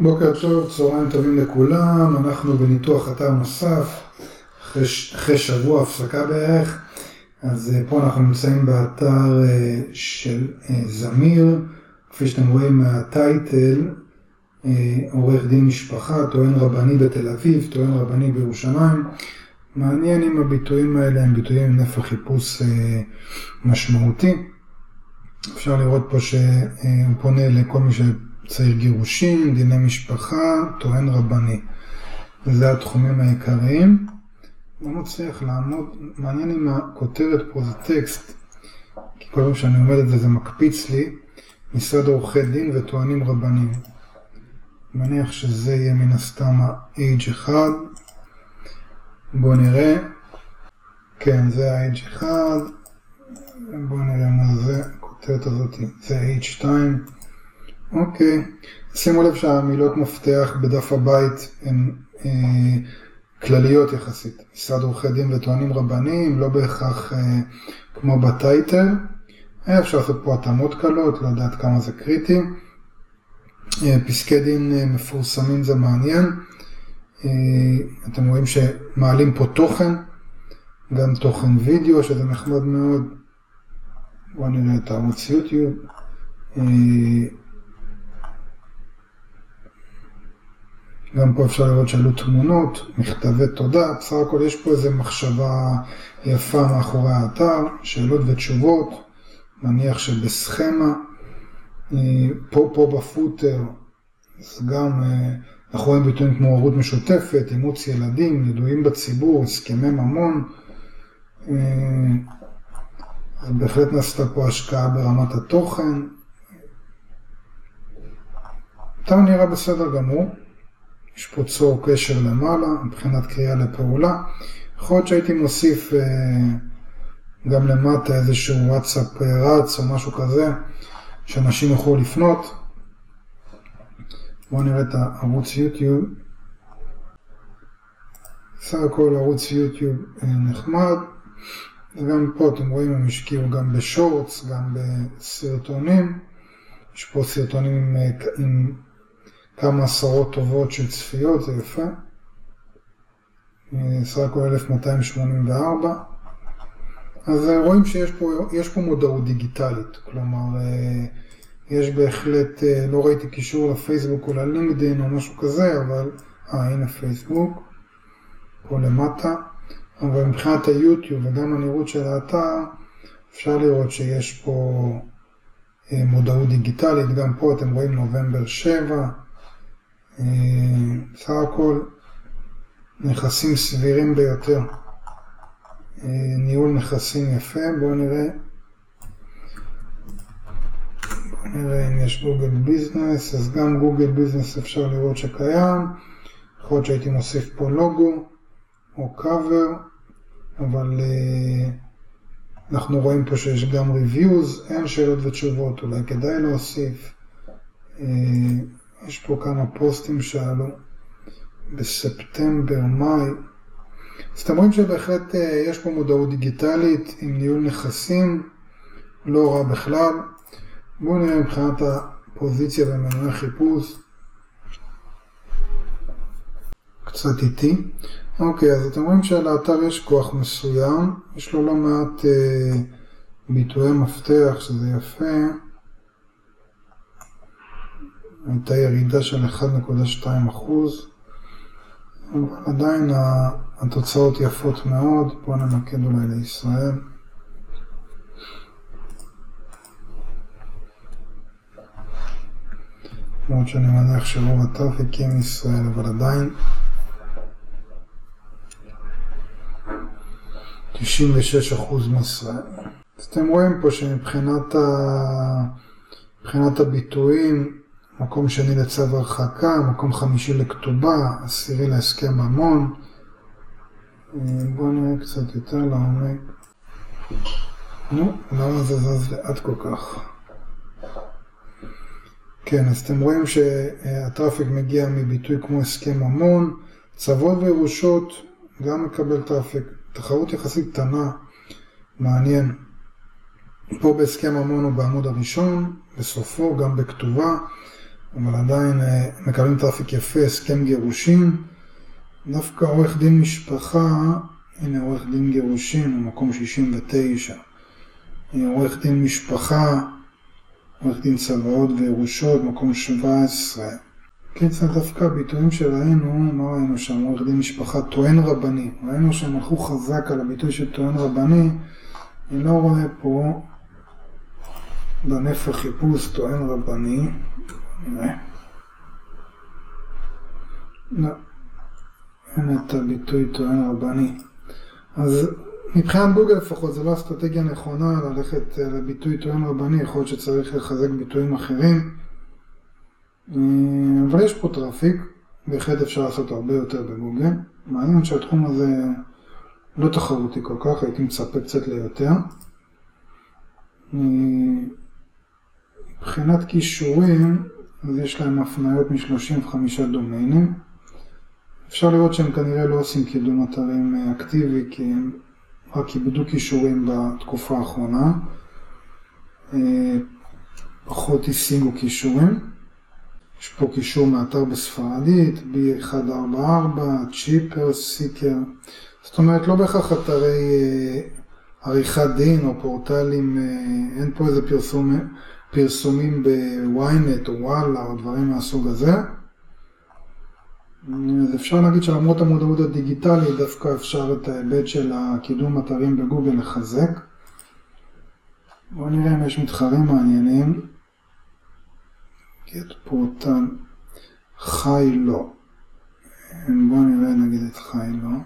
בוקר טוב, צהריים טובים לכולם, אנחנו בניתוח אתר נוסף, אחרי, אחרי שבוע הפסקה בערך, אז אה, פה אנחנו נמצאים באתר אה, של אה, זמיר, כפי שאתם רואים מהטייטל, עורך דין משפחה, טוען רבני בתל אביב, טוען רבני בירושלים. מעניין אם הביטויים האלה הם ביטויים עם נפח חיפוש משמעותי. אפשר לראות פה שהוא פונה לכל מי ש... צעיר גירושין, דיני משפחה, טוען רבני. זה התחומים העיקריים. לא מצליח לעמוד, מעניין אם הכותרת פה זה טקסט, כי כל פעם שאני אומר את זה זה מקפיץ לי, משרד עורכי דין וטוענים רבנים. מניח שזה יהיה מן הסתם ה-H1. בואו נראה. כן, זה ה-H1. בואו נראה מה זה, הכותרת הזאת, זה H2. אוקיי, שימו לב שהמילות מפתח בדף הבית הן אה, כלליות יחסית. משרד עורכי דין וטוענים רבניים, לא בהכרח אה, כמו בטייטל. היה אפשר לעשות פה התאמות קלות, לא יודעת כמה זה קריטי. אה, פסקי דין אה, מפורסמים זה מעניין. אה, אתם רואים שמעלים פה תוכן, גם תוכן וידאו שזה נחמד מאוד. בואו נראה את הערוץ יוטיוב. אה, גם פה אפשר לראות שעלו תמונות, מכתבי תודה, בסך הכל יש פה איזו מחשבה יפה מאחורי האתר, שאלות ותשובות, מניח שבסכמה, אה, פה, פה בפוטר, אז גם אה, אנחנו רואים ביטויים כמו הורות משותפת, אימוץ ילדים, ידועים בציבור, הסכמי ממון, אה, אז בהחלט נעשתה פה השקעה ברמת התוכן. אתה נראה בסדר גמור. יש פה צור קשר למעלה, מבחינת קריאה לפעולה. יכול להיות שהייתי מוסיף אה, גם למטה איזשהו וואטסאפ אה, רץ או משהו כזה, שאנשים יוכלו לפנות. בואו נראה את הערוץ יוטיוב. בסך הכל ערוץ יוטיוב אה, נחמד. וגם פה אתם רואים הם השקיעו גם בשורטס, גם בסרטונים. יש פה סרטונים עם, עם כמה עשרות טובות של צפיות, זה יפה. אה, סך הכל 1284. אז אה, רואים שיש פה, פה מודעות דיגיטלית, כלומר, אה, יש בהחלט, לא ראיתי קישור לפייסבוק או ללינקדאין או משהו כזה, אבל, אה, הנה פייסבוק, פה למטה, אבל מבחינת היוטיוב וגם הנראות של האתר, אפשר לראות שיש פה מודעות דיגיטלית, גם פה אתם רואים נובמבר 7, בסך הכל נכסים סבירים ביותר. ניהול נכסים יפה, בואו נראה. בואו נראה אם יש Google Business, אז גם Google Business אפשר לראות שקיים. יכול להיות שהייתי מוסיף פה לוגו או קאבר, אבל אה, אנחנו רואים פה שיש גם reviews, אין שאלות ותשובות, אולי כדאי להוסיף. יש פה כמה פוסטים שעלו בספטמבר, מאי. אז אתם רואים שבהחלט אה, יש פה מודעות דיגיטלית עם ניהול נכסים, לא רע בכלל. בואו נראה מבחינת הפוזיציה במנועי חיפוש. קצת איטי. אוקיי, אז אתם רואים שלאתר יש כוח מסוים, יש לו לא מעט אה, ביטויי מפתח, שזה יפה. הייתה ירידה של 1.2 אחוז, אבל עדיין התוצאות יפות מאוד, בואו נמקד אולי לישראל. למרות שאני מניח שרוב הטראפיק יהיה מישראל, אבל עדיין 96% מישראל. אז אתם רואים פה שמבחינת ה... הביטויים, מקום שני לצו הרחקה, מקום חמישי לכתובה, עשירי להסכם ממון. אה, בואו נראה קצת יותר לעומק. נו, למה זה זז לאט כל כך? כן, אז אתם רואים שה traffic מגיע מביטוי כמו הסכם ממון, צוואות וירושות גם מקבל traffic, תחרות יחסית קטנה, מעניין. פה בהסכם ממון הוא בעמוד הראשון, בסופו גם בכתובה, אבל עדיין אה, מקבלים traffic יפה, הסכם גירושין. דווקא עורך דין משפחה, הנה עורך דין גירושין, מקום 69. עורך דין משפחה, עורך דין צוואות וירושות, מקום 17. קיצר דווקא הביטויים שראינו, מה ראינו שם? עורך דין משפחה טוען רבני. ראינו שהם הלכו חזק על הביטוי של טוען רבני. אני לא רואה פה בנפח חיפוש טוען רבני. לא. אין את הביטוי טוען רבני. אז מבחינת גוגל לפחות זו לא אסטרטגיה נכונה ללכת אה, לביטוי טוען רבני, יכול להיות שצריך לחזק ביטויים אחרים. אה, אבל יש פה traffic, בהחלט אפשר לעשות הרבה יותר בגוגל. מעניין שהתחום הזה לא תחרותי כל כך, הייתי מצפה קצת ליותר. אה, מבחינת כישורים, אז יש להם הפניות מ-35 דומיינים. אפשר לראות שהם כנראה לא עושים קידום אתרים אה, אקטיבי, כי הם רק איבדו כישורים בתקופה האחרונה. אה, פחות השיגו כישורים. יש פה קישור מאתר בספרדית, B144, צ'יפר, סיקר. זאת אומרת, לא בהכרח אתרי אה, עריכת דין או פורטלים, אין פה איזה פרסום, פרסומים בוויינט או וואלה או דברים מהסוג הזה. אז אפשר להגיד שלמרות המודעות הדיגיטלית, דווקא אפשר את ההיבט של הקידום אתרים בגוגל לחזק. בואו נראה אם יש מתחרים מעניינים. גט פורטל חי לא. בואו נראה נגיד את חי לא.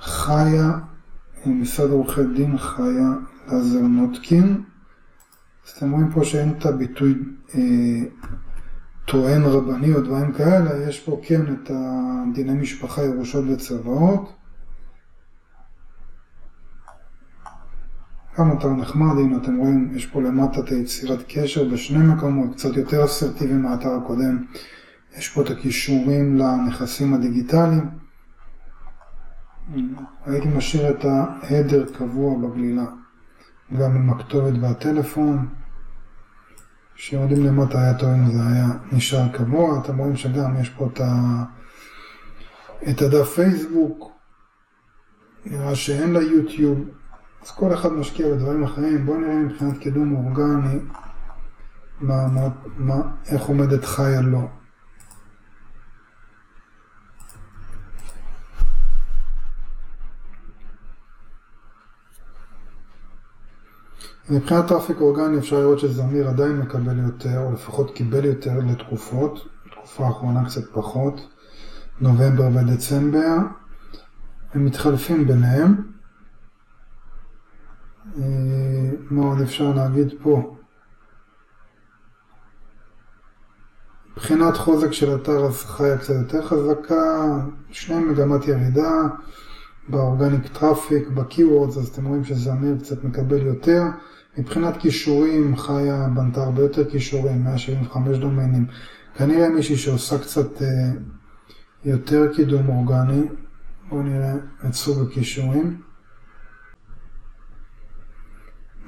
חיה, משרד עורכי דין חיה לזר נוטקין. אז אתם רואים פה שאין את הביטוי אה, טוען רבני או דברים כאלה, יש פה כן את דיני משפחה, ירושות וצוואות. גם אתר נחמד, הנה אתם רואים, יש פה למטה את היצירת קשר בשני מקומות, קצת יותר אסרטיבי מהאתר הקודם. יש פה את הכישורים לנכסים הדיגיטליים. הייתי משאיר את ההדר קבוע בגלילה. גם עם הכתובת והטלפון. כשיורדים למטה היה אם זה היה נשאר קבוע, אתם רואים שגם יש פה את, ה... את הדף פייסבוק, נראה שאין לה יוטיוב, אז כל אחד משקיע בדברים אחרים, בואו נראה מבחינת קידום אורגני, מה, מה, מה, איך עומדת חיה לו. מבחינת traffic אורגני אפשר לראות שזמיר עדיין מקבל יותר, או לפחות קיבל יותר לתקופות, בתקופה האחרונה קצת פחות, נובמבר ודצמבר, הם מתחלפים ביניהם. אה, מה עוד אפשר להגיד פה? מבחינת חוזק של אתר אז חיה קצת יותר חזקה, שניהם מגמת ירידה, ב organic traffic, ב keywords, אז אתם רואים שזמיר קצת מקבל יותר. מבחינת קישורים, חיה בנתה הרבה יותר קישורים, 175 דומיינים. כנראה מישהי שעושה קצת אה, יותר קידום אורגני. בואו נראה את סוג הקישורים.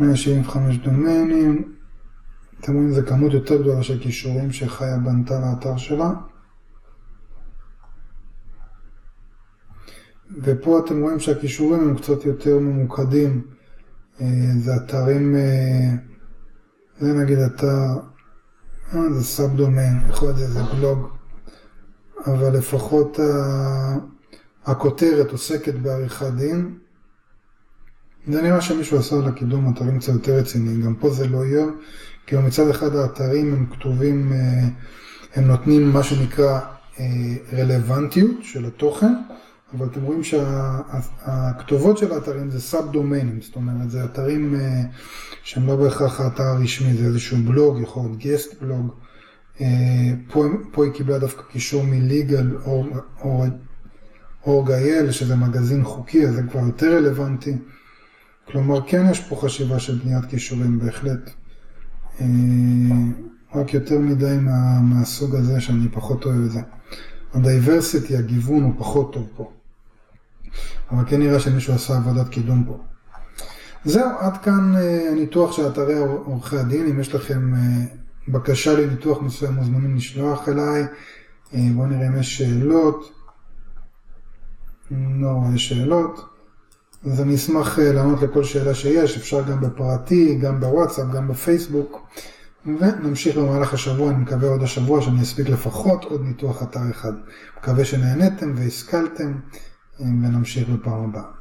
175 דומיינים. אתם רואים, זו כמות יותר גדולה של קישורים שחיה בנתה לאתר שלה. ופה אתם רואים שהכישורים הם קצת יותר ממוקדים. אה, זה אתרים, אה, זה נגיד אתר, אה, זה סאב דומיין, יכול להיות שזה בלוג, אבל לפחות הכותרת עוסקת בעריכת דין. זה נראה שמישהו עשה לקידום אתרים קצת יותר רציני, גם פה זה לא יהיה, כי מצד אחד האתרים הם כתובים, הם נותנים מה שנקרא רלוונטיות של התוכן, אבל אתם רואים שהכתובות של האתרים זה סאב דומיינים, זאת אומרת זה אתרים אה, שהם לא בהכרח האתר הרשמי, זה איזשהו בלוג, יכול להיות גסט בלוג. אה, פה, פה היא קיבלה דווקא קישור מליגל אורג אייל, שזה מגזין חוקי, אז זה כבר יותר רלוונטי. כלומר, כן יש פה חשיבה של בניית קישורים בהחלט. אה, רק יותר מדי מה, מהסוג הזה שאני פחות אוהב את זה. ה diversity, הגיוון הוא פחות טוב פה. אבל כן נראה שמישהו עשה עבודת קידום פה. זהו, עד כאן הניתוח של אתרי עורכי הדין. אם יש לכם בקשה לניתוח מסוים, מוזמנים לשלוח אליי. בואו נראה אם יש שאלות. לא רואה שאלות. אז אני אשמח לענות לכל שאלה שיש, אפשר גם בפרטי, גם בוואטסאפ, גם בפייסבוק. ונמשיך במהלך השבוע, אני מקווה עוד השבוע שאני אספיק לפחות עוד ניתוח אתר אחד. מקווה שנהניתם והשכלתם, et maintenant je repars en bas.